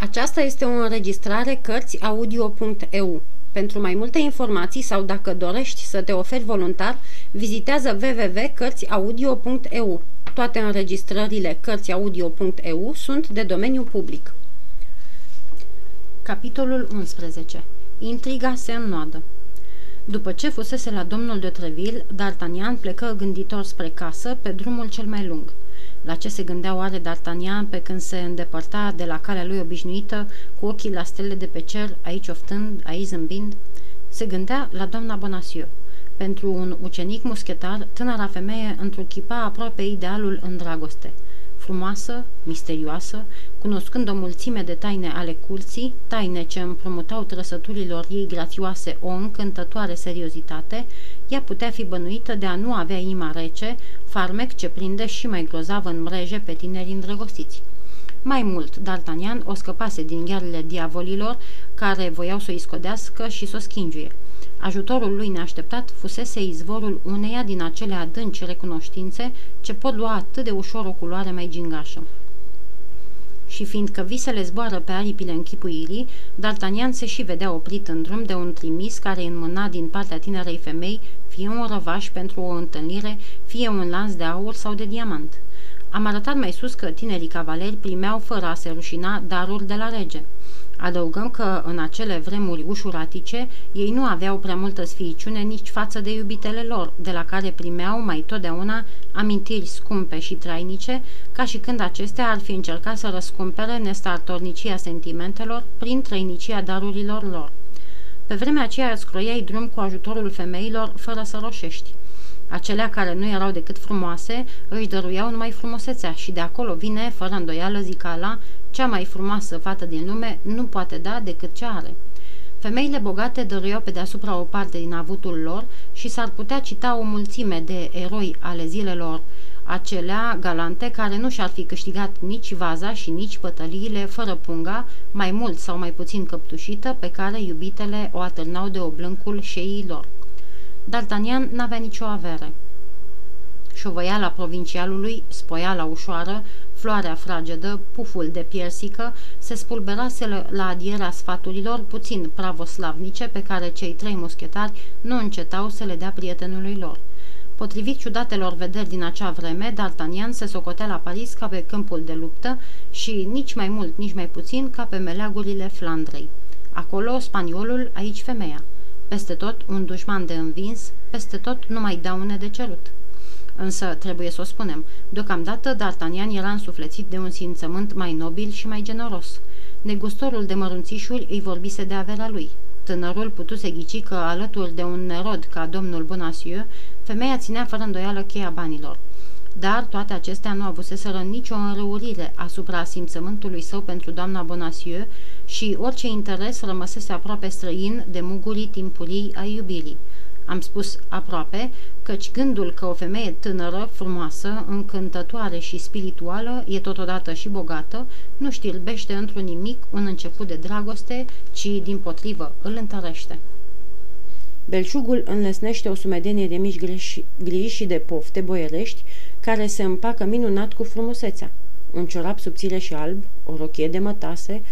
Aceasta este o înregistrare Cărțiaudio.eu. Pentru mai multe informații sau dacă dorești să te oferi voluntar, vizitează www.cărțiaudio.eu. Toate înregistrările Cărțiaudio.eu sunt de domeniu public. Capitolul 11. Intriga se înnoadă. După ce fusese la domnul de Treville, D'Artagnan plecă gânditor spre casă pe drumul cel mai lung. La ce se gândea oare D'Artagnan pe când se îndepărta de la calea lui obișnuită, cu ochii la stele de pe cer, aici oftând, aici zâmbind? Se gândea la doamna Bonacieux. Pentru un ucenic muschetar, tânăra femeie întruchipa aproape idealul în dragoste – frumoasă, misterioasă, cunoscând o mulțime de taine ale curții, taine ce împrumutau trăsăturilor ei grațioase o încântătoare seriozitate, ea putea fi bănuită de a nu avea inima rece, farmec ce prinde și mai grozav în mreje pe tineri îndrăgostiți. Mai mult, D'Artagnan o scăpase din ghearele diavolilor care voiau să o iscodească și să o schingiuie. Ajutorul lui neașteptat fusese izvorul uneia din acele adânci recunoștințe ce pot lua atât de ușor o culoare mai gingașă. Și fiindcă visele zboară pe aripile închipuirii, D'Artagnan se și vedea oprit în drum de un trimis care înmâna din partea tinerei femei fie un răvaș pentru o întâlnire, fie un lanț de aur sau de diamant. Am arătat mai sus că tinerii cavaleri primeau fără a se rușina daruri de la rege. Adăugăm că în acele vremuri ușuratice ei nu aveau prea multă sfiiciune nici față de iubitele lor, de la care primeau mai totdeauna amintiri scumpe și trainice, ca și când acestea ar fi încercat să răscumpere nestartornicia sentimentelor prin trăinicia darurilor lor. Pe vremea aceea scroiai drum cu ajutorul femeilor fără să roșești. Acelea care nu erau decât frumoase își dăruiau numai frumusețea și de acolo vine, fără îndoială, zicala, cea mai frumoasă fată din lume nu poate da decât ce are. Femeile bogate dăruiau pe deasupra o parte din avutul lor și s-ar putea cita o mulțime de eroi ale zilelor, acelea galante care nu și-ar fi câștigat nici vaza și nici pătăliile fără punga, mai mult sau mai puțin căptușită, pe care iubitele o atârnau de oblâncul șeii lor. D'Artagnan n-avea nicio avere. Șovăiala provincialului, spoiala ușoară, floarea fragedă, puful de piersică, se spulberase la adierea sfaturilor puțin pravoslavnice pe care cei trei muschetari nu încetau să le dea prietenului lor. Potrivit ciudatelor vederi din acea vreme, D'Artagnan se socotea la Paris ca pe câmpul de luptă și nici mai mult, nici mai puțin ca pe meleagurile Flandrei. Acolo spaniolul, aici femeia. Peste tot un dușman de învins, peste tot numai daune de cerut. Însă, trebuie să o spunem, deocamdată D'Artagnan era însuflețit de un simțământ mai nobil și mai generos. Negustorul de mărunțișuri îi vorbise de averea lui. Tânărul putuse ghici că, alături de un nerod ca domnul Bonacieux, femeia ținea fără îndoială cheia banilor. Dar toate acestea nu avuseseră nicio înrăurire asupra simțământului său pentru doamna Bonacieux și orice interes rămăsese aproape străin de mugurii timpurii a iubirii. Am spus aproape, căci gândul că o femeie tânără, frumoasă, încântătoare și spirituală e totodată și bogată, nu știlbește într-un nimic un început de dragoste, ci, din potrivă, îl întărește. Belșugul înlesnește o sumedenie de mici griji, griji și de pofte boierești care se împacă minunat cu frumusețea. Un ciorap subțire și alb, o rochie de mătase,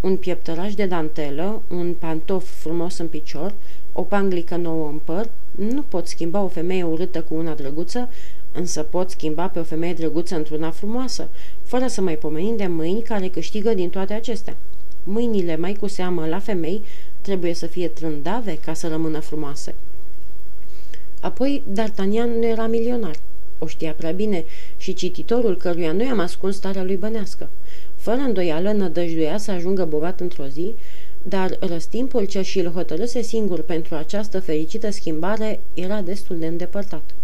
un pieptăraș de dantelă, un pantof frumos în picior, o panglică nouă în păr, nu pot schimba o femeie urâtă cu una drăguță, însă pot schimba pe o femeie drăguță într-una frumoasă, fără să mai pomenim de mâini care câștigă din toate acestea. Mâinile, mai cu seamă la femei, trebuie să fie trândave ca să rămână frumoase. Apoi, D'Artagnan nu era milionar. O știa prea bine și cititorul căruia nu i-am ascuns starea lui bănească. Fără îndoială, nădăjduia să ajungă bogat într-o zi, dar răstimpul ce și-l hotărâse singur pentru această fericită schimbare era destul de îndepărtat.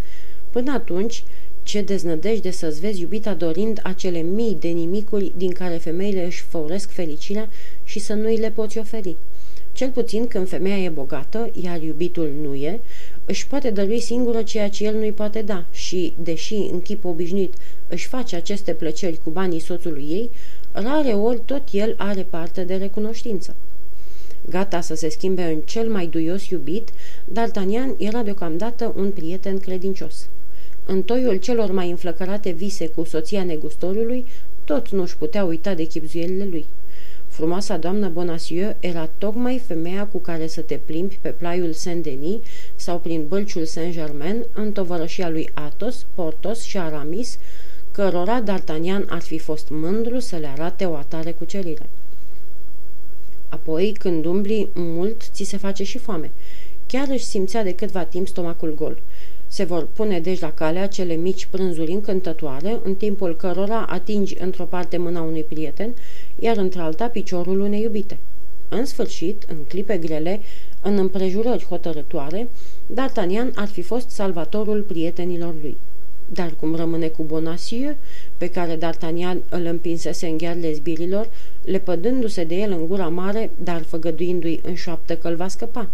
Până atunci, ce deznădejde să-ți vezi iubita dorind acele mii de nimicuri din care femeile își făuresc fericirea și să nu îi le poți oferi. Cel puțin când femeia e bogată, iar iubitul nu e, își poate dărui singură ceea ce el nu-i poate da și, deși în chip obișnuit își face aceste plăceri cu banii soțului ei, rare ori tot el are parte de recunoștință. Gata să se schimbe în cel mai duios iubit, D'Artagnan era deocamdată un prieten credincios. În toiul celor mai înflăcărate vise cu soția negustorului, tot nu-și putea uita de chipzuielile lui. Frumoasa doamnă Bonacieux era tocmai femeia cu care să te plimbi pe plaiul Saint-Denis sau prin bălciul Saint-Germain în tovărășia lui Athos, Portos și Aramis, cărora D'Artagnan ar fi fost mândru să le arate o atare cucerire. Apoi, când umbli mult, ți se face și foame. Chiar își simțea de câtva timp stomacul gol. Se vor pune deci la calea cele mici prânzuri încântătoare, în timpul cărora atingi într-o parte mâna unui prieten, iar într-alta piciorul unei iubite. În sfârșit, în clipe grele, în împrejurări hotărătoare, D'Artagnan ar fi fost salvatorul prietenilor lui. Dar cum rămâne cu Bonacieux, pe care D'Artagnan îl împinsese în ghearele zbirilor, lepădându-se de el în gura mare, dar făgăduindu-i în șoaptă că îl va scăpa?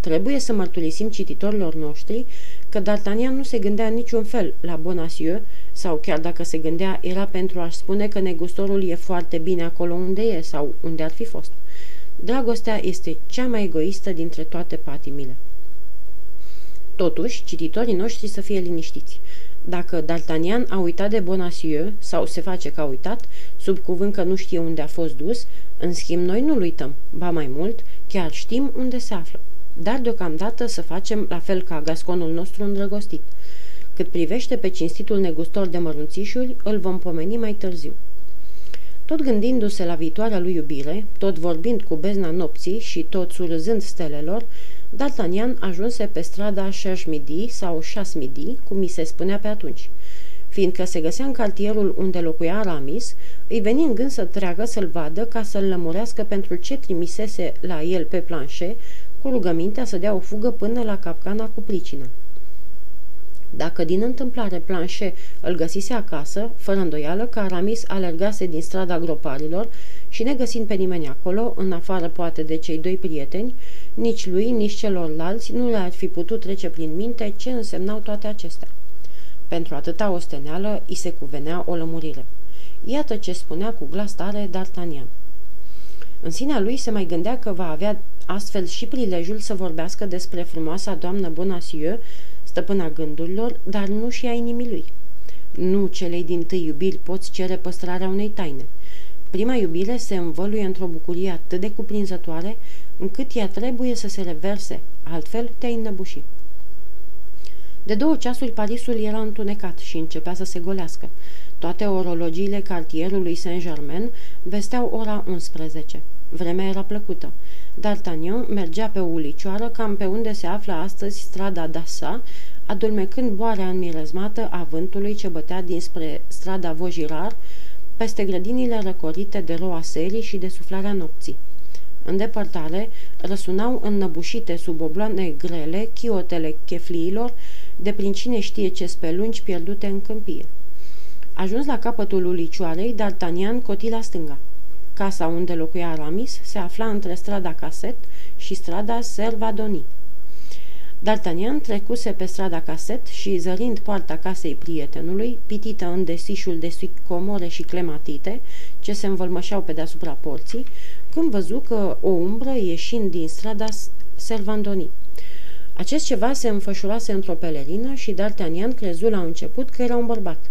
Trebuie să mărturisim cititorilor noștri că D'Artagnan nu se gândea niciun fel la Bonacieux, sau chiar dacă se gândea, era pentru a-și spune că negustorul e foarte bine acolo unde e sau unde ar fi fost. Dragostea este cea mai egoistă dintre toate patimile. Totuși, cititorii noștri să fie liniștiți. Dacă D'Artagnan a uitat de Bonacieux, sau se face că a uitat, sub cuvânt că nu știe unde a fost dus, în schimb noi nu-l uităm, ba mai mult, chiar știm unde se află. Dar deocamdată să facem la fel ca gasconul nostru îndrăgostit. Cât privește pe cinstitul negustor de mărunțișuri, îl vom pomeni mai târziu. Tot gândindu-se la viitoarea lui iubire, tot vorbind cu bezna nopții și tot surâzând stelelor, D'Artagnan ajunse pe strada Cherche-Midi sau Chas-Midi, cum mi se spunea pe atunci. Fiindcă se găsea în cartierul unde locuia Aramis, îi veni în gând să treagă să-l vadă ca să-l lămurească pentru ce trimisese la el pe planșe, cu rugămintea să dea o fugă până la capcana cu pricină. Dacă din întâmplare Planșe îl găsise acasă, fără îndoială că Aramis alergase din strada groparilor și negăsind pe nimeni acolo, în afară poate de cei doi prieteni, nici lui, nici celorlalți nu le-ar fi putut trece prin minte ce însemnau toate acestea. Pentru atâta osteneală, îi se cuvenea o lămurire. Iată ce spunea cu glas tare D'Artagnan. În sinea lui se mai gândea că va avea astfel și prilejul să vorbească despre frumoasa doamnă Bonacieux, stăpâna gândurilor, dar nu și a inimii lui. Nu celei din tâi iubiri poți cere păstrarea unei taine. Prima iubire se învăluie într-o bucurie atât de cuprinzătoare, încât ea trebuie să se reverse, altfel te-ai înnăbuși. De două ceasuri Parisul era întunecat și începea să se golească. Toate orologiile cartierului Saint-Germain vesteau ora 11. Vremea era plăcută. D'Artagnan mergea pe o ulicioară cam pe unde se află astăzi strada Dassa, adulmecând boarea înmirezmată a vântului ce bătea dinspre strada Vojirar, peste grădinile răcorite de roa serii și de suflarea nopții. În depărtare răsunau înnăbușite sub obloane grele chiotele chefliilor de prin cine știe ce spelungi pierdute în câmpie. Ajuns la capătul ulicioarei, D'Artagnan coti la stânga. Casa unde locuia Aramis se afla între strada Caset și strada Servadoni. D'Artagnan trecuse pe strada Caset și, zărind poarta casei prietenului, pitită în desișul de comore și clematite, ce se învălmășeau pe deasupra porții, când văzu că o umbră ieșind din strada Servandoni. Acest ceva se înfășurase într-o pelerină și D'Artagnan crezu la început că era un bărbat.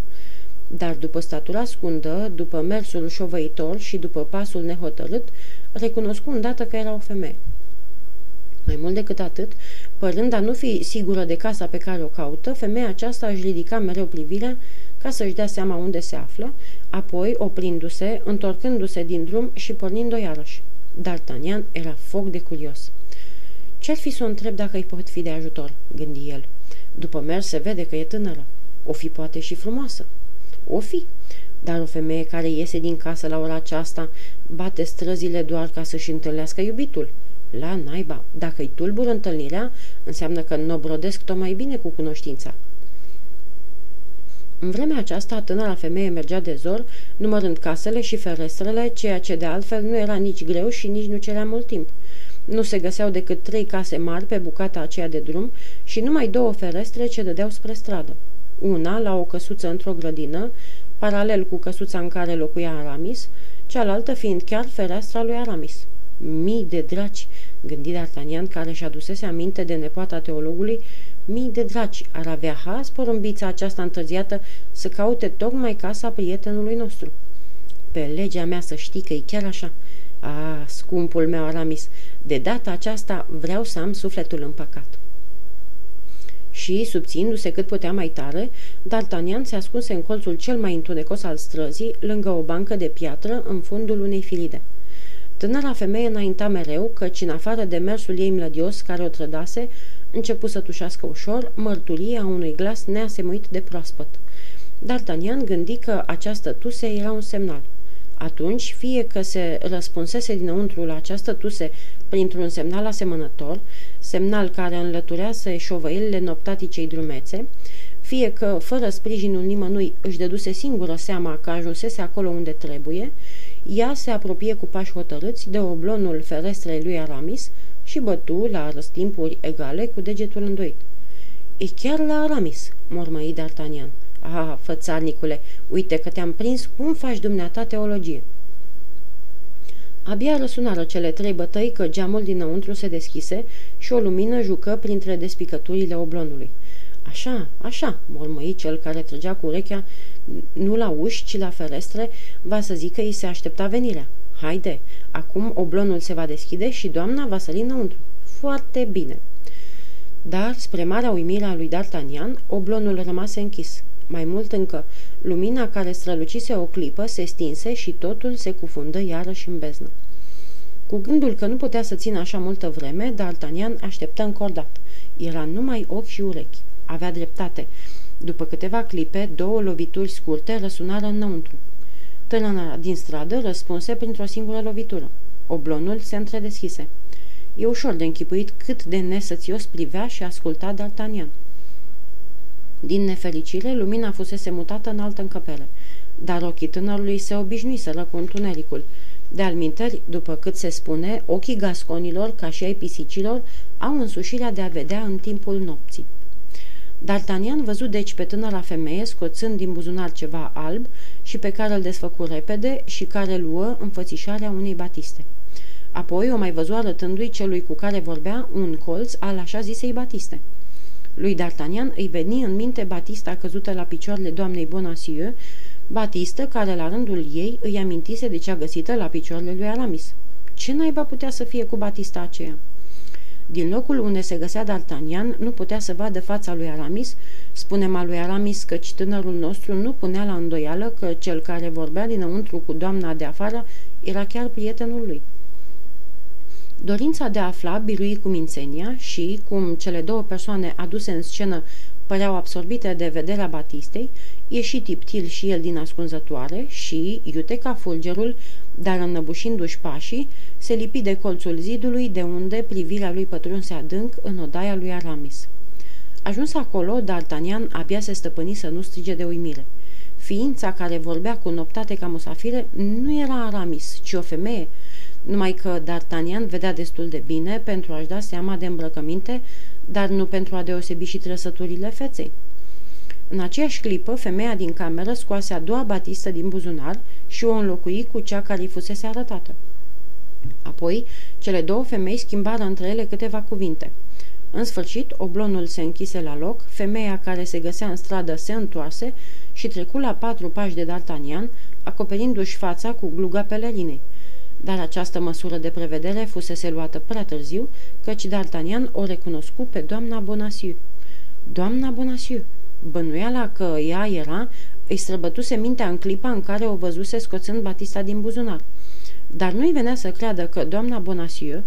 Dar după statura scundă, după mersul șovăitor și după pasul nehotărât, recunoscu îndată că era o femeie. Mai mult decât atât, părând a nu fi sigură de casa pe care o caută, femeia aceasta își ridica mereu privirea ca să-și dea seama unde se află, apoi, oprindu-se, întorcându-se din drum și pornind-o iarăși. D'Artagnan era foc de curios. Ce-ar fi să o întreb dacă îi pot fi de ajutor?" gândi el. După mers se vede că e tânără. O fi poate și frumoasă. O fi, dar o femeie care iese din casă la ora aceasta bate străzile doar ca să-și întâlnească iubitul. La naiba, dacă îi tulbur întâlnirea, înseamnă că nu brodesc tot mai bine cu cunoștința. În vremea aceasta, tânăra femeie mergea de zor, numărând casele și ferestrele, ceea ce de altfel nu era nici greu și nici nu cerea mult timp. Nu se găseau decât trei case mari pe bucata aceea de drum și numai două ferestre ce dădeau spre stradă. Una la o căsuță într-o grădină, paralel cu căsuța în care locuia Aramis, cealaltă fiind chiar fereastra lui Aramis. Mii de draci, gândi D'Artagnan, care și adusese aminte de nepoata teologului, mii de draci ar avea haz porumbița aceasta întârziată să caute tocmai casa prietenului nostru. pe legea mea să știi că e chiar așa. A, scumpul meu Aramis, de data aceasta vreau să am sufletul împăcat. Și, subțindu-se cât putea mai tare, D'Artagnan se ascunse în colțul cel mai întunecos al străzii, lângă o bancă de piatră, în fundul unei filide. Tânăra femeie înainta mereu, căci în afară de mersul ei mlădios care o trădase, începu să tușească ușor mărturia unui glas neasemuit de proaspăt. D'Artagnan gândi că această tuse era un semnal. Atunci, fie că se răspunsese dinăuntru la această tuse printr-un semnal asemănător, semnal care înlăturease șovăielile noptaticei drumețe, fie că, fără sprijinul nimănui, își dăduse singură seama că ajunsese acolo unde trebuie, ea se apropie cu pași hotărâți de oblonul ferestrei lui Aramis și bătu la răstimpuri egale cu degetul îndoit. E chiar la Aramis, mormăi D'Artagnan. Ah, fățarnicule, uite că te-am prins cum faci dumneata teologie. Abia răsunară cele trei bătăi că geamul dinăuntru se deschise și o lumină jucă printre despicăturile oblonului. Așa, așa, mormăi cel care trăgea cu urechea nu la uși, ci la ferestre, va să zică îi se aștepta venirea. Haide, acum oblonul se va deschide și doamna va sări înăuntru. Foarte bine. Dar, spre marea uimire a lui D'Artagnan, oblonul rămase închis. Mai mult încă, lumina care strălucise o clipă se stinse și totul se cufundă iarăși în beznă. Cu gândul că nu putea să țină așa multă vreme, D'Artagnan așteptă încordat. Era numai ochi și urechi. Avea dreptate. După câteva clipe, două lovituri scurte răsunară înăuntru. Tânăra din stradă răspunse printr-o singură lovitură. Oblonul se întredeschise. E ușor de închipuit cât de nesățios privea și asculta D'Artagnan. Din nefericire, lumina fusese mutată în altă încăpere, dar ochii tânărului se obișnuiseră cu întunericul. De alminteri, după cât se spune, ochii gasconilor, ca și ai pisicilor, au însușirea de a vedea în timpul nopții. D'Artagnan văzut deci pe tânăra femeie scoțând din buzunar ceva alb și pe care îl desfăcu repede și care luă înfățișarea unei batiste. Apoi o mai văzu arătându-i celui cu care vorbea un colț al așa zisei batiste. Lui D'Artagnan îi veni în minte Batista căzută la picioarele doamnei Bonacieux, Batistă care la rândul ei îi amintise de cea găsită la picioarele lui Aramis. Ce naiba putea să fie cu Batista aceea? Din locul unde se găsea D'Artagnan nu putea să vadă fața lui Aramis, spunem a lui Aramis că tânărul nostru nu punea la îndoială că cel care vorbea dinăuntru cu doamna de afară era chiar prietenul lui. Dorința de a afla birui cu mințenia și, cum cele două persoane aduse în scenă păreau absorbite de vederea Batistei, ieși tiptil și el din ascunzătoare și, iute ca fulgerul, dar înnăbușindu-și pașii, se lipi de colțul zidului de unde privirea lui pătrunse adânc în odaia lui Aramis. Ajuns acolo, D'Artagnan abia se stăpâni să nu strige de uimire. Ființa care vorbea cu noptate ca musafire nu era Aramis, ci o femeie, numai că D'Artagnan vedea destul de bine pentru a-și da seama de îmbrăcăminte, dar nu pentru a deosebi și trăsăturile feței. În aceeași clipă, femeia din cameră scoase a doua batistă din buzunar și o înlocui cu cea care îi fusese arătată. Apoi, cele două femei schimbară între ele câteva cuvinte. În sfârșit, oblonul se închise la loc, femeia care se găsea în stradă se întoarse și trecu la patru pași de D'Artagnan, acoperindu-și fața cu gluga pelerinei dar această măsură de prevedere fusese luată prea târziu, căci D'Artagnan o recunoscu pe doamna Bonacieux. Doamna Bonacieux! Bănuiala că ea era, îi străbătuse mintea în clipa în care o văzuse scoțând Batista din buzunar. Dar nu-i venea să creadă că doamna Bonacieux,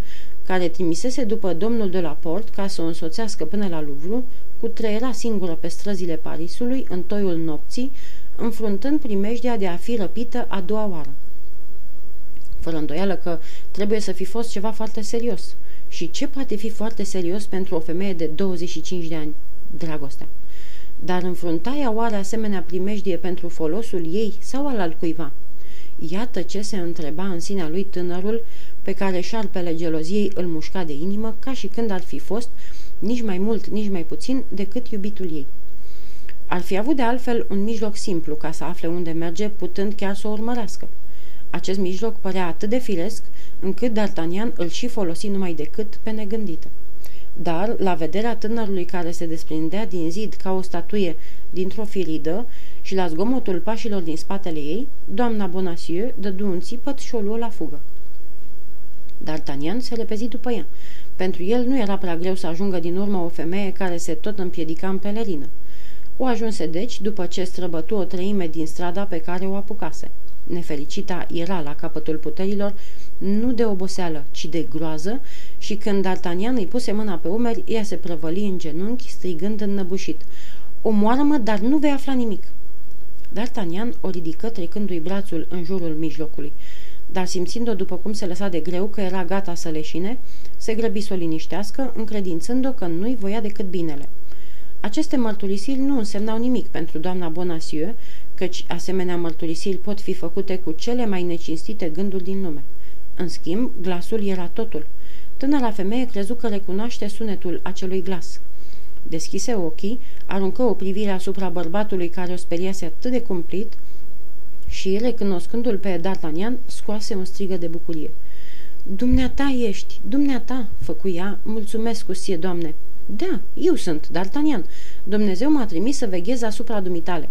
care trimisese după domnul de la port ca să o însoțească până la Louvre, cu treiera singură pe străzile Parisului, în toiul nopții, înfruntând primejdia de a fi răpită a doua oară fără îndoială că trebuie să fi fost ceva foarte serios. Și ce poate fi foarte serios pentru o femeie de 25 de ani? Dragostea. Dar înfrunta ea oare asemenea primejdie pentru folosul ei sau al altcuiva? Iată ce se întreba în sinea lui tânărul pe care șarpele geloziei îl mușca de inimă ca și când ar fi fost, nici mai mult, nici mai puțin, decât iubitul ei. Ar fi avut de altfel un mijloc simplu ca să afle unde merge, putând chiar să o urmărească. Acest mijloc părea atât de firesc, încât D'Artagnan îl și folosi numai decât pe negândită. Dar, la vederea tânărului care se desprindea din zid ca o statuie dintr-o firidă și la zgomotul pașilor din spatele ei, doamna Bonacieux dădu un țipăt și o luă la fugă. D'Artagnan se repezi după ea. Pentru el nu era prea greu să ajungă din urmă o femeie care se tot împiedica în pelerină. O ajunse deci după ce străbătu o treime din strada pe care o apucase. Nefericita era la capătul puterilor, nu de oboseală, ci de groază, și când D'Artagnan îi puse mâna pe umeri, ea se prăvăli în genunchi, strigând înnăbușit. Omoară-mă, dar nu vei afla nimic. D'Artagnan o ridică trecându-i brațul în jurul mijlocului, dar simțind-o după cum se lăsa de greu că era gata să leșine, se grăbi să o liniștească, încredințând-o că nu-i voia decât binele. Aceste mărturisiri nu însemnau nimic pentru doamna Bonacieux, căci asemenea mărturisiri pot fi făcute cu cele mai necinstite gânduri din lume. În schimb, glasul era totul. Tânăra femeie crezu că recunoaște sunetul acelui glas. Deschise ochii, aruncă o privire asupra bărbatului care o speriase atât de cumplit și, recunoscându-l pe D'Artagnan, scoase un strigă de bucurie. Dumneata ești, dumneata, făcu ea, mulțumesc cu sie, doamne. Da, eu sunt, D'Artagnan. Dumnezeu m-a trimis să veghez asupra dumitale.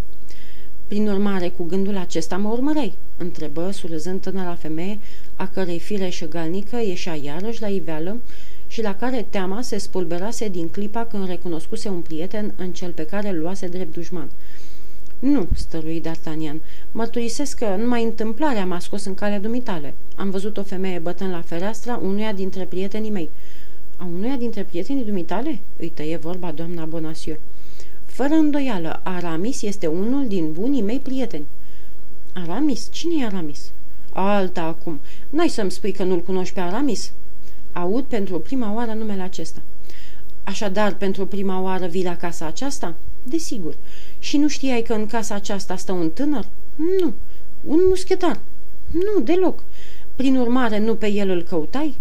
Prin urmare, cu gândul acesta mă urmărei, întrebă, surâzând tânăra femeie, a cărei fire șăgalnică ieșea iarăși la iveală și la care teama se spulberase din clipa când recunoscuse un prieten în cel pe care îl luase drept dușman. Nu, stărui D'Artagnan, mărturisesc că numai întâmplarea m-a scos în calea dumitale. Am văzut o femeie bătând la fereastra unuia dintre prietenii mei. A unuia dintre prietenii dumitale? Îi tăie vorba doamna Bonacieux. Fără îndoială, Aramis este unul din bunii mei prieteni. Aramis? Cine e Aramis? Alta acum. N-ai să-mi spui că nu-l cunoști pe Aramis? Aud pentru prima oară numele acesta. Așadar, pentru prima oară vii la casa aceasta? Desigur. Și nu știai că în casa aceasta stă un tânăr? Nu. Un muschetar? Nu, deloc. Prin urmare, nu pe el îl căutai?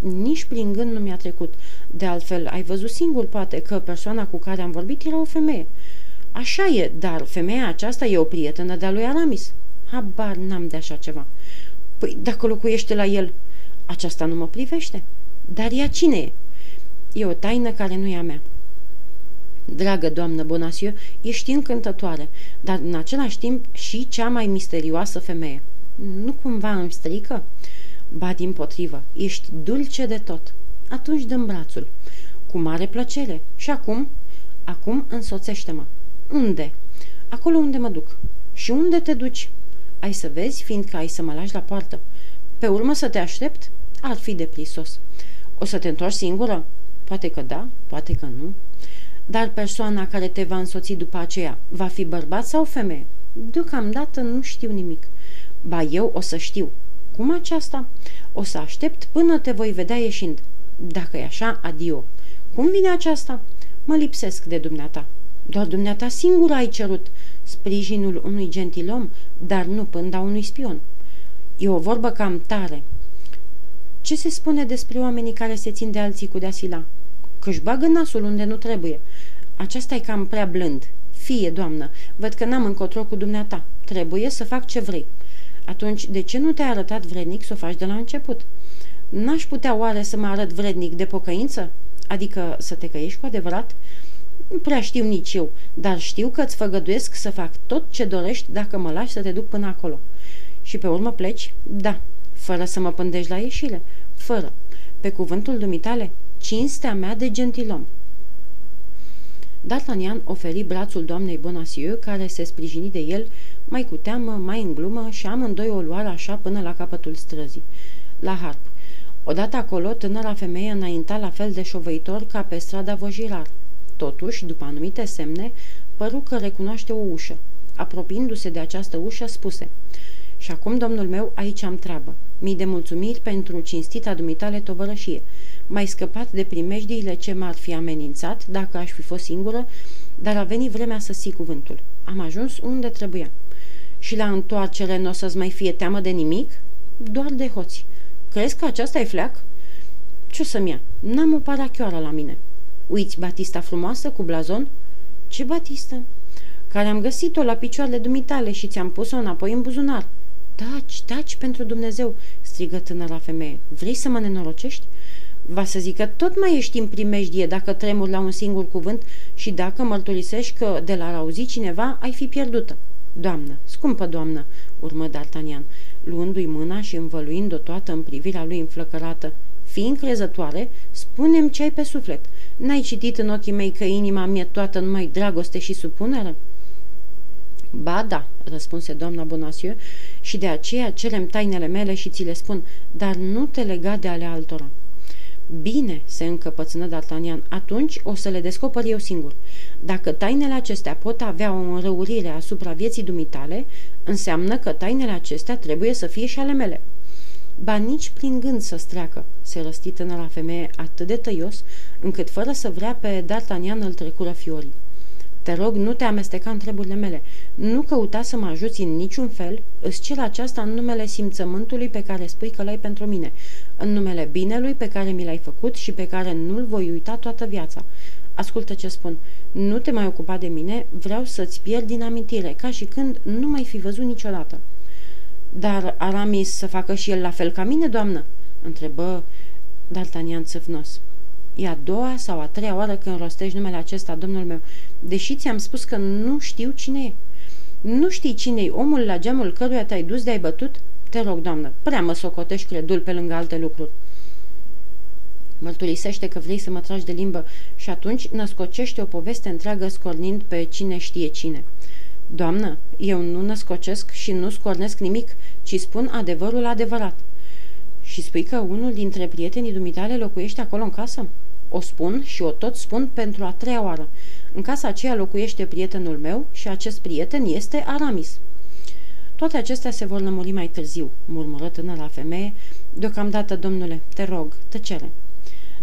Nici prin gând nu mi-a trecut. De altfel, ai văzut singur, poate, că persoana cu care am vorbit era o femeie. Așa e, dar femeia aceasta e o prietenă de-a lui Aramis. Habar n-am de așa ceva. Păi, dacă locuiește la el, aceasta nu mă privește. Dar ea cine e? E o taină care nu e a mea. Dragă doamnă Bonacieux, ești încântătoare, dar în același timp și cea mai misterioasă femeie. Nu cumva îmi strică? Ba din potrivă, ești dulce de tot. Atunci dăm brațul. Cu mare plăcere. Și acum? Acum însoțește-mă. Unde? Acolo unde mă duc. Și unde te duci? Ai să vezi, fiindcă ai să mă lași la poartă. Pe urmă să te aștept? Ar fi de plisos. O să te întorci singură? Poate că da, poate că nu. Dar persoana care te va însoți după aceea va fi bărbat sau femeie? Deocamdată nu știu nimic. Ba eu o să știu. Cum aceasta? O să aștept până te voi vedea ieșind. Dacă e așa, adio. Cum vine aceasta? Mă lipsesc de dumneata. Doar dumneata singur ai cerut sprijinul unui gentilom, dar nu pânda unui spion. E o vorbă cam tare. Ce se spune despre oamenii care se țin de alții cu deasila? Că-și bagă nasul unde nu trebuie. Aceasta e cam prea blând. Fie, doamnă, văd că n-am încotro cu dumneata. Trebuie să fac ce vrei. Atunci, de ce nu te-ai arătat vrednic să o faci de la început? N-aș putea oare să mă arăt vrednic de pocăință? Adică să te căiești cu adevărat? Nu prea știu nici eu, dar știu că îți făgăduiesc să fac tot ce dorești dacă mă lași să te duc până acolo. Și pe urmă pleci? Da, fără să mă pândești la ieșire. Fără. Pe cuvântul dumitale, cinstea mea de gentilom. D'Artagnan oferi brațul doamnei Bonacieux, care se sprijini de el, mai cu teamă, mai în glumă și amândoi o luară așa până la capătul străzii. La harp. Odată acolo, tânăra femeie înainta la fel de șovăitor ca pe strada Vojirar. Totuși, după anumite semne, păru că recunoaște o ușă. Apropiindu-se de această ușă, spuse Și acum, domnul meu, aici am treabă. Mii de mulțumiri pentru cinstita dumitale tovărășie. Mai scăpat de primejdiile ce m-ar fi amenințat dacă aș fi fost singură, dar a venit vremea să ții cuvântul. Am ajuns unde trebuia. Și la întoarcere nu o să-ți mai fie teamă de nimic? Doar de hoți. Crezi că aceasta e fleac? Ce să-mi ia? N-am o parachioară la mine. Uiți batista frumoasă cu blazon? Ce batistă? Care am găsit-o la picioarele dumitale și ți-am pus-o înapoi în buzunar. Taci, taci pentru Dumnezeu, strigă tânăra femeie. Vrei să mă nenorocești? Va să zic că tot mai ești în primejdie dacă tremuri la un singur cuvânt și dacă mărturisești că de la auzi cineva ai fi pierdută. Doamnă, scumpă doamnă, urmă D'Artagnan, luându-i mâna și învăluind-o toată în privirea lui înflăcărată. Fii încrezătoare, spunem ce ai pe suflet. N-ai citit în ochii mei că inima mie toată numai dragoste și supunere?" Ba da, răspunse doamna Bonacieux, și de aceea cerem tainele mele și ți le spun, dar nu te lega de ale altora. Bine, se încăpățână D'Artagnan, atunci o să le descoper eu singur. Dacă tainele acestea pot avea o înrăurire asupra vieții dumitale, înseamnă că tainele acestea trebuie să fie și ale mele. Ba nici prin gând să streacă, se răsti tânăra femeie atât de tăios, încât fără să vrea pe D'Artagnan îl trecură fiorii. Te rog, nu te amesteca în treburile mele. Nu căuta să mă ajuți în niciun fel. Îți cer aceasta în numele simțământului pe care spui că l-ai pentru mine, în numele binelui pe care mi l-ai făcut și pe care nu-l voi uita toată viața. Ascultă ce spun. Nu te mai ocupa de mine, vreau să-ți pierd din amintire, ca și când nu mai fi văzut niciodată. Dar Aramis să facă și el la fel ca mine, doamnă? întrebă D'Artagnan țăvnos. E a doua sau a treia oară când rostești numele acesta, domnul meu, deși ți-am spus că nu știu cine e. Nu știi cine e omul la geamul căruia te-ai dus de-ai bătut? Te rog, doamnă, prea mă socotești credul pe lângă alte lucruri. Mărturisește că vrei să mă tragi de limbă și atunci născocește o poveste întreagă scornind pe cine știe cine. Doamnă, eu nu născocesc și nu scornesc nimic, ci spun adevărul adevărat. Și spui că unul dintre prietenii dumitale locuiește acolo în casă? O spun și o tot spun pentru a treia oară. În casa aceea locuiește prietenul meu și acest prieten este Aramis. Toate acestea se vor lămuri mai târziu, murmură tânăra femeie. Deocamdată, domnule, te rog, tăcere.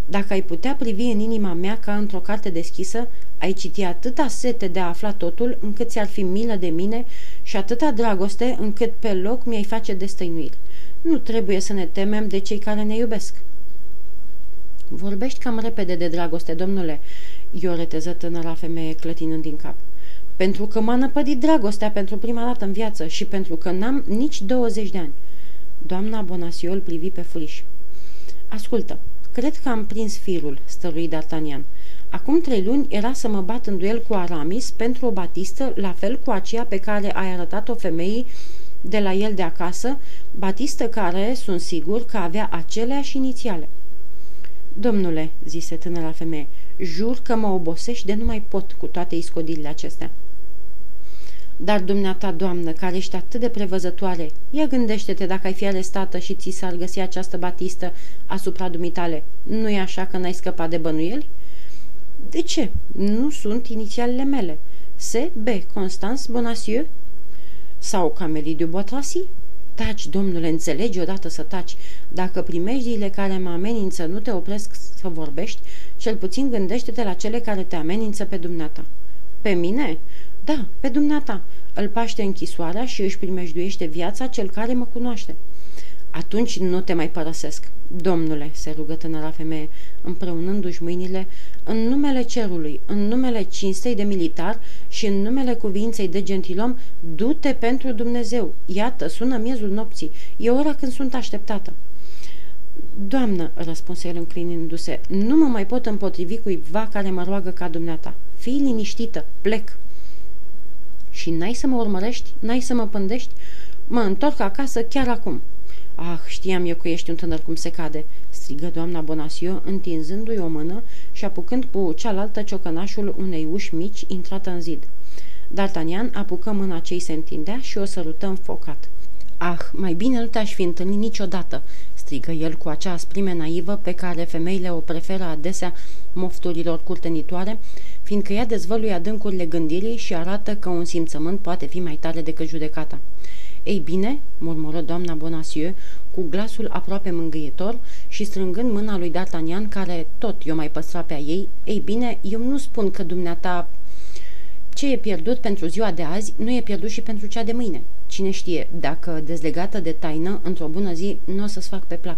Dacă ai putea privi în inima mea ca într-o carte deschisă, ai citi atâta sete de a afla totul încât ți-ar fi milă de mine și atâta dragoste încât pe loc mi-ai face destăinuiri. Nu trebuie să ne temem de cei care ne iubesc. Vorbești cam repede de dragoste, domnule, i-o reteză tânăra femeie clătinând din cap. Pentru că m-a năpădit dragostea pentru prima dată în viață și pentru că n-am nici 20 de ani. Doamna Bonasiol privi pe furiș. Ascultă, cred că am prins firul, stărui D'Artagnan. Acum trei luni era să mă bat în duel cu Aramis pentru o batistă, la fel cu aceea pe care ai arătat-o femeii de la el de acasă, batistă care, sunt sigur, că avea aceleași inițiale. Domnule, zise tânăra femeie, jur că mă obosești de nu mai pot cu toate iscodilele acestea. Dar dumneata, doamnă, care ești atât de prevăzătoare, ia gândește-te dacă ai fi arestată și ți s-ar găsi această batistă asupra dumitale. Nu e așa că n-ai scăpat de bănuieli? De ce? Nu sunt inițialele mele. C. B. Constance Bonacieux? Sau Camelie de Boatrasi? Taci, domnule, înțelegi odată să taci. Dacă primejdiile care mă amenință nu te opresc să vorbești, cel puțin gândește-te la cele care te amenință pe dumneata. Pe mine? Da, pe dumneata. Îl paște închisoarea și își primejduiește viața cel care mă cunoaște. Atunci nu te mai părăsesc. Domnule, se rugă tânăra femeie, împreunându-și mâinile, în numele cerului, în numele cinstei de militar și în numele cuvinței de gentilom, du-te pentru Dumnezeu. Iată, sună miezul nopții. E ora când sunt așteptată. Doamnă, răspunse el înclinindu-se, nu mă mai pot împotrivi cuiva care mă roagă ca dumneata. Fii liniștită, plec. Și n-ai să mă urmărești? N-ai să mă pândești? Mă întorc acasă chiar acum. Ah, știam eu că ești un tânăr cum se cade, strigă doamna Bonasio, întinzându-i o mână și apucând cu cealaltă ciocănașul unei uși mici intrată în zid. D'Artagnan apucă mâna ce se întindea și o sărută înfocat. Ah, mai bine nu te-aș fi întâlnit niciodată, strigă el cu acea asprime naivă pe care femeile o preferă adesea mofturilor curtenitoare, fiindcă ea dezvăluie adâncurile gândirii și arată că un simțământ poate fi mai tare decât judecata. Ei bine, murmură doamna Bonacieux, cu glasul aproape mângâietor și strângând mâna lui D'Artagnan, care tot i-o mai păstra pe a ei, ei bine, eu nu spun că dumneata ce e pierdut pentru ziua de azi nu e pierdut și pentru cea de mâine. Cine știe, dacă dezlegată de taină, într-o bună zi, nu o să-ți fac pe plac.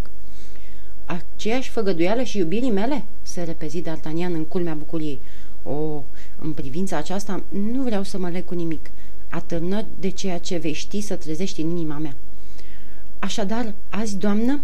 Aceeași făgăduială și iubirii mele? Se repezi D'Artagnan în culmea bucuriei. O, în privința aceasta, nu vreau să mă leg cu nimic. Atârnă de ceea ce vei ști să trezești în inima mea. Așadar, azi, doamnă,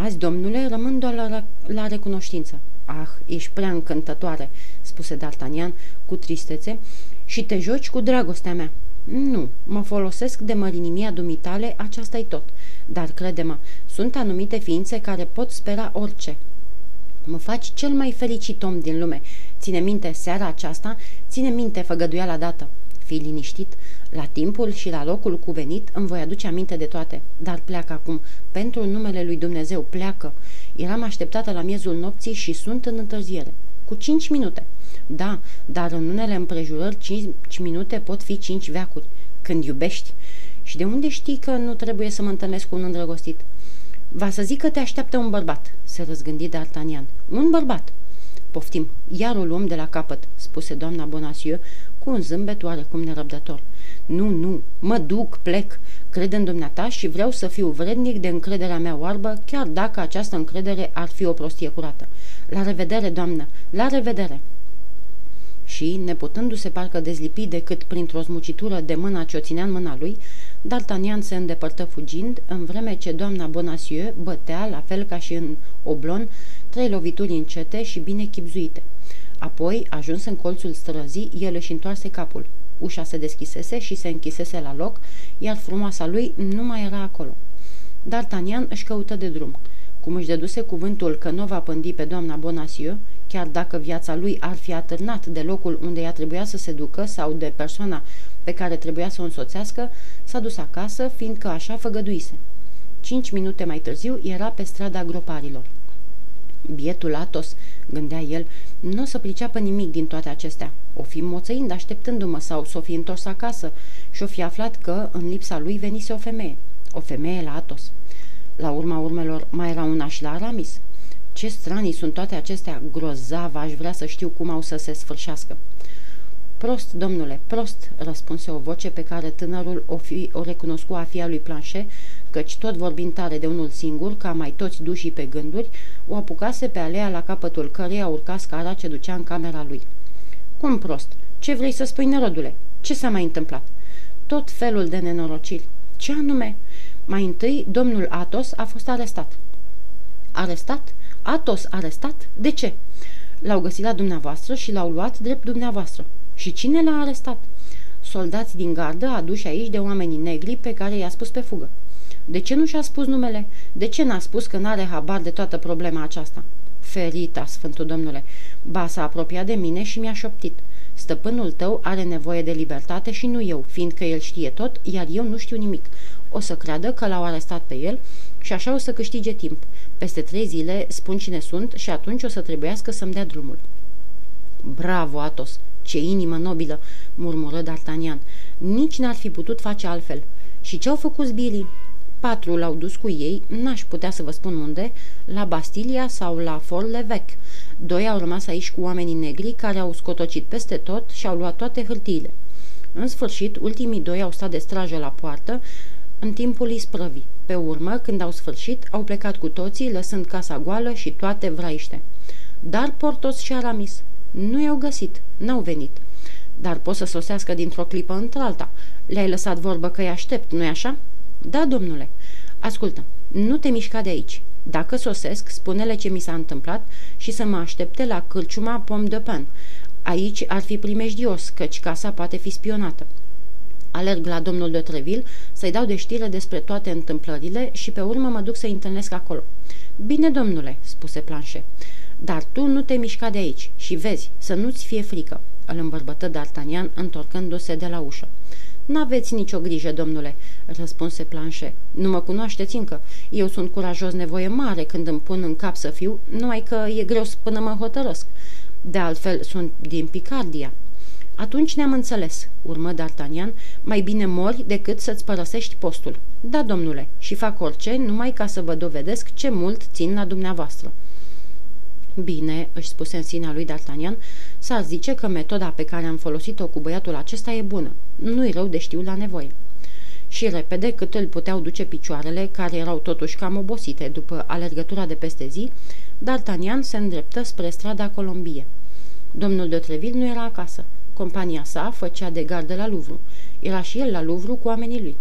Azi, domnule, rămân doar la, la recunoștință. Ah, ești prea încântătoare, spuse D'Artagnan cu tristețe, și te joci cu dragostea mea. Nu, mă folosesc de mărinimia dumitale, aceasta-i tot. Dar crede-mă, sunt anumite ființe care pot spera orice. Mă faci cel mai fericit om din lume. Ține minte seara aceasta, ține minte făgăduiala dată. Fii liniștit, la timpul și la locul cuvenit îmi voi aduce aminte de toate, dar pleacă acum. Pentru numele lui Dumnezeu, pleacă. Eram așteptată la miezul nopții și sunt în întârziere. Cu cinci minute. Da, dar în unele împrejurări cinci minute pot fi cinci veacuri. Când iubești. Și de unde știi că nu trebuie să mă întâlnesc cu un îndrăgostit? Va să zic că te așteaptă un bărbat, se răzgândi D'Artagnan. Un bărbat. Poftim, iar o luăm de la capăt, spuse doamna Bonacieux cu un zâmbet oarecum nerăbdător. Nu, nu, mă duc, plec. Cred în dumneata și vreau să fiu vrednic de încrederea mea oarbă, chiar dacă această încredere ar fi o prostie curată. La revedere, doamnă, la revedere! Și, neputându-se parcă dezlipi decât printr-o smucitură de mâna ce o ținea în mâna lui, D'Artagnan se îndepărtă fugind, în vreme ce doamna Bonacieux bătea, la fel ca și în oblon, trei lovituri încete și bine chipzuite. Apoi, ajuns în colțul străzii, el își întoarse capul. Ușa se deschisese și se închisese la loc, iar frumoasa lui nu mai era acolo. D'Artagnan își căută de drum. Cum își deduse cuvântul că nu va pândi pe doamna Bonacieux, chiar dacă viața lui ar fi atârnat de locul unde ea trebuia să se ducă sau de persoana pe care trebuia să o însoțească, s-a dus acasă, fiindcă așa făgăduise. Cinci minute mai târziu era pe strada groparilor. Bietul Atos, gândea el, nu o să priceapă nimic din toate acestea. O fi moțăind așteptându-mă sau s-o fi întors acasă și o fi aflat că în lipsa lui venise o femeie. O femeie la Atos. La urma urmelor mai era una și la Aramis. Ce stranii sunt toate acestea grozav, aș vrea să știu cum au să se sfârșească. Prost, domnule, prost, răspunse o voce pe care tânărul o, fi, o recunoscu a fi a lui Planchet, căci tot vorbind tare de unul singur, ca mai toți dușii pe gânduri, o apucase pe alea la capătul căreia urca scara ce ducea în camera lui. Cum prost? Ce vrei să spui, nerodule? Ce s-a mai întâmplat? Tot felul de nenorociri. Ce anume? Mai întâi, domnul Atos a fost arestat. Arestat? Atos arestat? De ce? L-au găsit la dumneavoastră și l-au luat drept dumneavoastră. Și cine l-a arestat? Soldați din gardă aduși aici de oamenii negri pe care i-a spus pe fugă. De ce nu și-a spus numele? De ce n-a spus că n-are habar de toată problema aceasta? Ferita, Sfântul Domnule, ba s-a apropiat de mine și mi-a șoptit. Stăpânul tău are nevoie de libertate și nu eu, fiindcă el știe tot, iar eu nu știu nimic. O să creadă că l-au arestat pe el și așa o să câștige timp. Peste trei zile spun cine sunt și atunci o să trebuiască să-mi dea drumul. Bravo, Atos! Ce inimă nobilă!" murmură D'Artagnan. Nici n-ar fi putut face altfel. Și ce-au făcut zbirii? Patru l-au dus cu ei, n-aș putea să vă spun unde, la Bastilia sau la Fort Levec. Doi au rămas aici cu oamenii negri care au scotocit peste tot și au luat toate hârtiile. În sfârșit, ultimii doi au stat de strajă la poartă în timpul isprăvii. Pe urmă, când au sfârșit, au plecat cu toții, lăsând casa goală și toate vraiște. Dar Portos și Aramis nu i-au găsit, n-au venit. Dar pot să sosească dintr-o clipă într-alta. Le-ai lăsat vorbă că îi aștept, nu-i așa?" Da, domnule. Ascultă, nu te mișca de aici. Dacă sosesc, spune-le ce mi s-a întâmplat și să mă aștepte la cârciuma Pom de Pan. Aici ar fi primejdios, căci casa poate fi spionată. Alerg la domnul de Treville să-i dau de știre despre toate întâmplările și pe urmă mă duc să-i întâlnesc acolo. Bine, domnule, spuse Planchet, dar tu nu te mișca de aici și vezi, să nu-ți fie frică, îl îmbărbătă D'Artagnan întorcându-se de la ușă. N-aveți nicio grijă, domnule, răspunse Planchet. Nu mă cunoașteți încă. Eu sunt curajos nevoie mare când îmi pun în cap să fiu, numai că e greu până mă hotărăsc. De altfel, sunt din Picardia. Atunci ne-am înțeles, urmă D'Artagnan, mai bine mori decât să-ți părăsești postul. Da, domnule, și fac orice numai ca să vă dovedesc ce mult țin la dumneavoastră. Bine, își spuse în sinea lui D'Artagnan, s-ar zice că metoda pe care am folosit-o cu băiatul acesta e bună. Nu-i rău de știu la nevoie. Și repede, cât îl puteau duce picioarele, care erau totuși cam obosite după alergătura de peste zi, D'Artagnan se îndreptă spre strada Colombie. Domnul de Treville nu era acasă. Compania sa făcea de gardă la Louvre. Era și el la Louvre cu oamenii lui.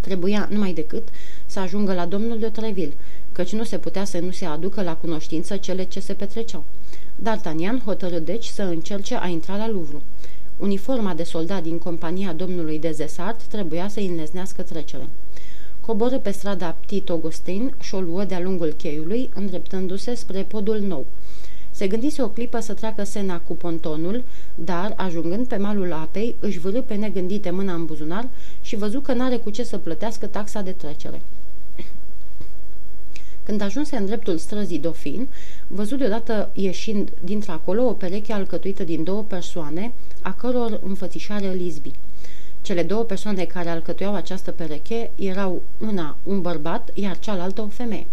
Trebuia numai decât să ajungă la domnul de Treville, căci nu se putea să nu se aducă la cunoștință cele ce se petreceau. D'Artagnan hotărâ deci să încerce a intra la Louvre. Uniforma de soldat din compania domnului de Zesart trebuia să înleznească trecerea. Coborâ pe strada Petit Augustin și o luă de-a lungul cheiului, îndreptându-se spre podul nou. Se gândise o clipă să treacă Sena cu pontonul, dar, ajungând pe malul apei, își vârâ pe negândite mâna în buzunar și văzu că n-are cu ce să plătească taxa de trecere. Când ajunse în dreptul străzii Dofin, văzut deodată ieșind dintr-acolo o pereche alcătuită din două persoane, a căror înfățișare Lisbi. Cele două persoane care alcătuiau această pereche erau una un bărbat, iar cealaltă o femeie.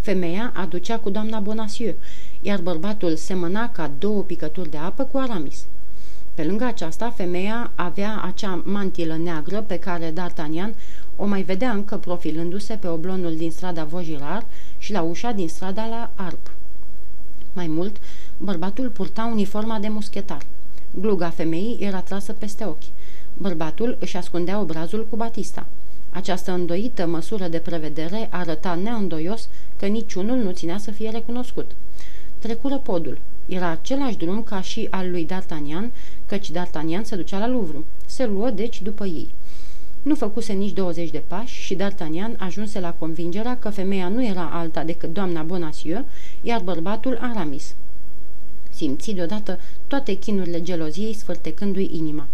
Femeia aducea cu doamna Bonacieux, iar bărbatul semăna ca două picături de apă cu Aramis. Pe lângă aceasta, femeia avea acea mantilă neagră pe care D'Artagnan o mai vedea încă profilându-se pe oblonul din strada Vojirar și la ușa din strada la Arp. Mai mult, bărbatul purta uniforma de muschetar. Gluga femeii era trasă peste ochi. Bărbatul își ascundea obrazul cu batista. Această îndoită măsură de prevedere arăta neîndoios că niciunul nu ținea să fie recunoscut. Trecură podul. Era același drum ca și al lui D'Artagnan, căci D'Artagnan se ducea la Louvre. Se luă deci după ei. Nu făcuse nici 20 de pași și D'Artagnan ajunse la convingerea că femeia nu era alta decât doamna Bonacieux, iar bărbatul Aramis. Simți deodată toate chinurile geloziei sfârtecându-i inima.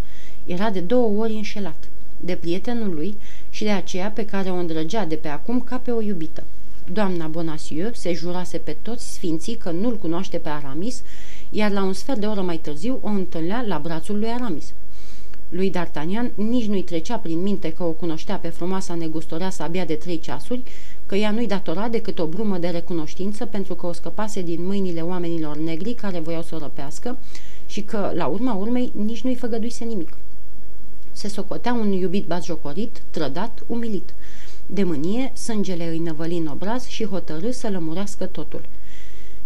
Era de două ori înșelat, de prietenul lui și de aceea pe care o îndrăgea de pe acum ca pe o iubită. Doamna Bonacieux se jurase pe toți sfinții că nu-l cunoaște pe Aramis, iar la un sfert de oră mai târziu o întâlnea la brațul lui Aramis. Lui D'Artagnan nici nu-i trecea prin minte că o cunoștea pe frumoasa negustoreasă abia de trei ceasuri, că ea nu-i datora decât o brumă de recunoștință pentru că o scăpase din mâinile oamenilor negri care voiau să o răpească și că, la urma urmei, nici nu-i făgăduise nimic. Se socotea un iubit batjocorit, trădat, umilit. De mânie, sângele îi năvăli în obraz și hotărâ să lămurească totul.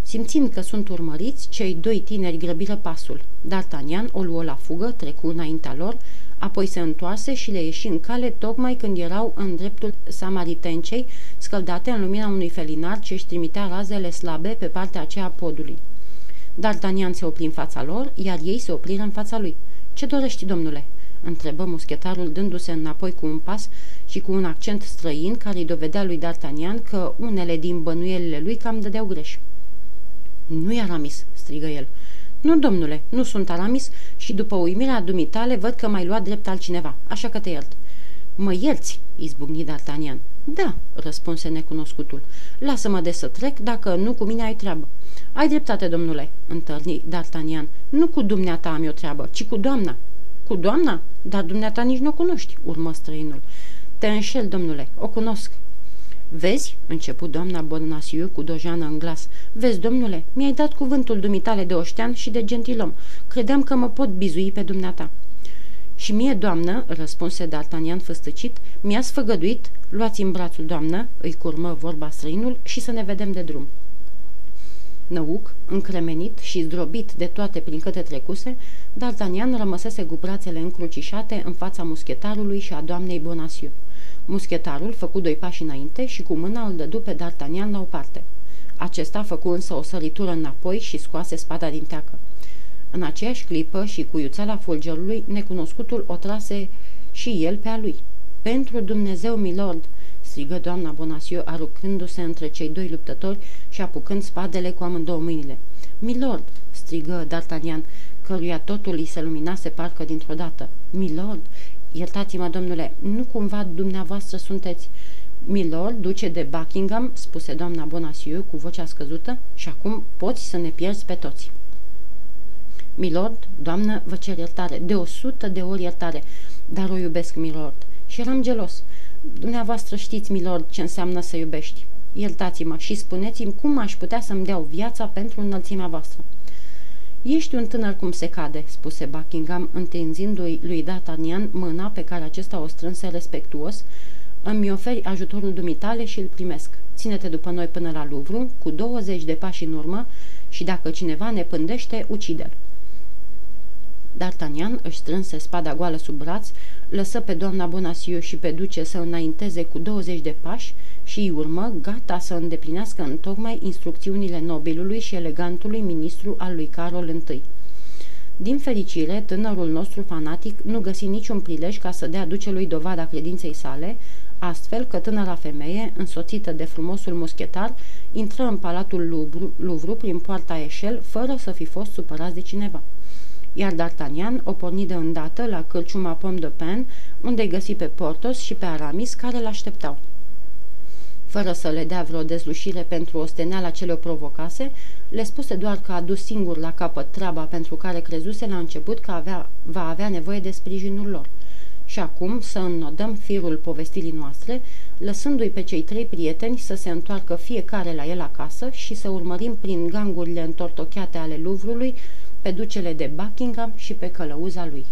Simțind că sunt urmăriți, cei doi tineri grăbiră pasul. D'Artagnan o luă la fugă, trecu înaintea lor, apoi se întoarse și le ieși în cale tocmai când erau în dreptul samaritencei, scăldate în lumina unui felinar ce își trimitea razele slabe pe partea aceea podului. D'Artagnan se opri în fața lor, iar ei se opriră în fața lui. Ce dorești, domnule?" întrebă muschetarul dându-se înapoi cu un pas și cu un accent străin care îi dovedea lui D'Artagnan că unele din bănuielile lui cam dădeau greș. Nu e Aramis," strigă el. Nu, domnule, nu sunt Aramis și după uimirea dumitale văd că m-ai luat drept altcineva, așa că te iert." Mă ierți?" izbucni D'Artagnan. Da," răspunse necunoscutul. Lasă-mă de să trec, dacă nu cu mine ai treabă." Ai dreptate, domnule," întâlni D'Artagnan. Nu cu dumneata am eu treabă, ci cu doamna." Cu doamna? Dar dumneata nici nu o cunoști," urmă străinul. Te înșel, domnule, o cunosc." Vezi?" început doamna Bonasiu cu dojană în glas. Vezi, domnule, mi-ai dat cuvântul dumitale de oștean și de gentilom. Credeam că mă pot bizui pe dumneata." Și mie, doamnă," răspunse D'Artagnan făstăcit, mi-a sfăgăduit, luați în brațul, doamnă," îi curmă vorba străinul, și să ne vedem de drum." Năuc, încremenit și zdrobit de toate prin câte trecuse, D'Artagnan rămăsese cu brațele încrucișate în fața muschetarului și a doamnei Bonacieux. Muschetarul făcu doi pași înainte și cu mâna îl dădu pe D'Artagnan la o parte. Acesta făcu însă o săritură înapoi și scoase spada din teacă. În aceeași clipă și cu iuțela fulgerului, necunoscutul o trase și el pe a lui. Pentru Dumnezeu, milord!" Strigă doamna Bonacieux, aruncându-se între cei doi luptători și apucând spadele cu amândouă mâinile. Milord!" strigă D'Artagnan, căruia totul îi se luminase parcă dintr-o dată. Milord! Iertați-mă, domnule, nu cumva dumneavoastră sunteți... Milord, duce de Buckingham, spuse doamna Bonacieux cu vocea scăzută, și acum poți să ne pierzi pe toți. Milord, doamnă, vă cer iertare, de o sută de ori iertare, dar o iubesc, milord. Și eram gelos. Dumneavoastră știți, milord, ce înseamnă să iubești. Iertați-mă și spuneți-mi cum aș putea să-mi dau viața pentru înălțimea voastră. Ești un tânăr cum se cade," spuse Buckingham, întinzându-i lui D'Artagnan mâna pe care acesta o strânse respectuos. Îmi oferi ajutorul dumitale și îl primesc. Ține-te după noi până la Louvre, cu 20 de pași în urmă, și dacă cineva ne pândește, ucide-l." D'Artagnan își strânse spada goală sub braț, lăsă pe doamna Bonacieux și pe duce să înainteze cu 20 de pași și îi urmă, gata să îndeplinească în tocmai instrucțiunile nobilului și elegantului ministru al lui Carol I. Din fericire, tânărul nostru fanatic nu găsi niciun prilej ca să dea ducelui dovada credinței sale, astfel că tânăra femeie, însoțită de frumosul muschetar, intră în palatul Louvre, Louvre prin poarta Eșel, fără să fi fost supărați de cineva. Iar D'Artagnan o porni de îndată la cârciuma Pom de Pen, unde îi găsi pe Portos și pe Aramis care l-așteptau. Fără să le dea vreo dezlușire pentru osteneala ce le provocase, le spuse doar că a dus singur la capăt treaba pentru care crezuse la început că avea, va avea nevoie de sprijinul lor. Și acum să înnodăm firul povestirii noastre, lăsându-i pe cei trei prieteni să se întoarcă fiecare la el acasă și să urmărim prin gangurile întortocheate ale Luvrului pe ducele de Buckingham și pe călăuza lui.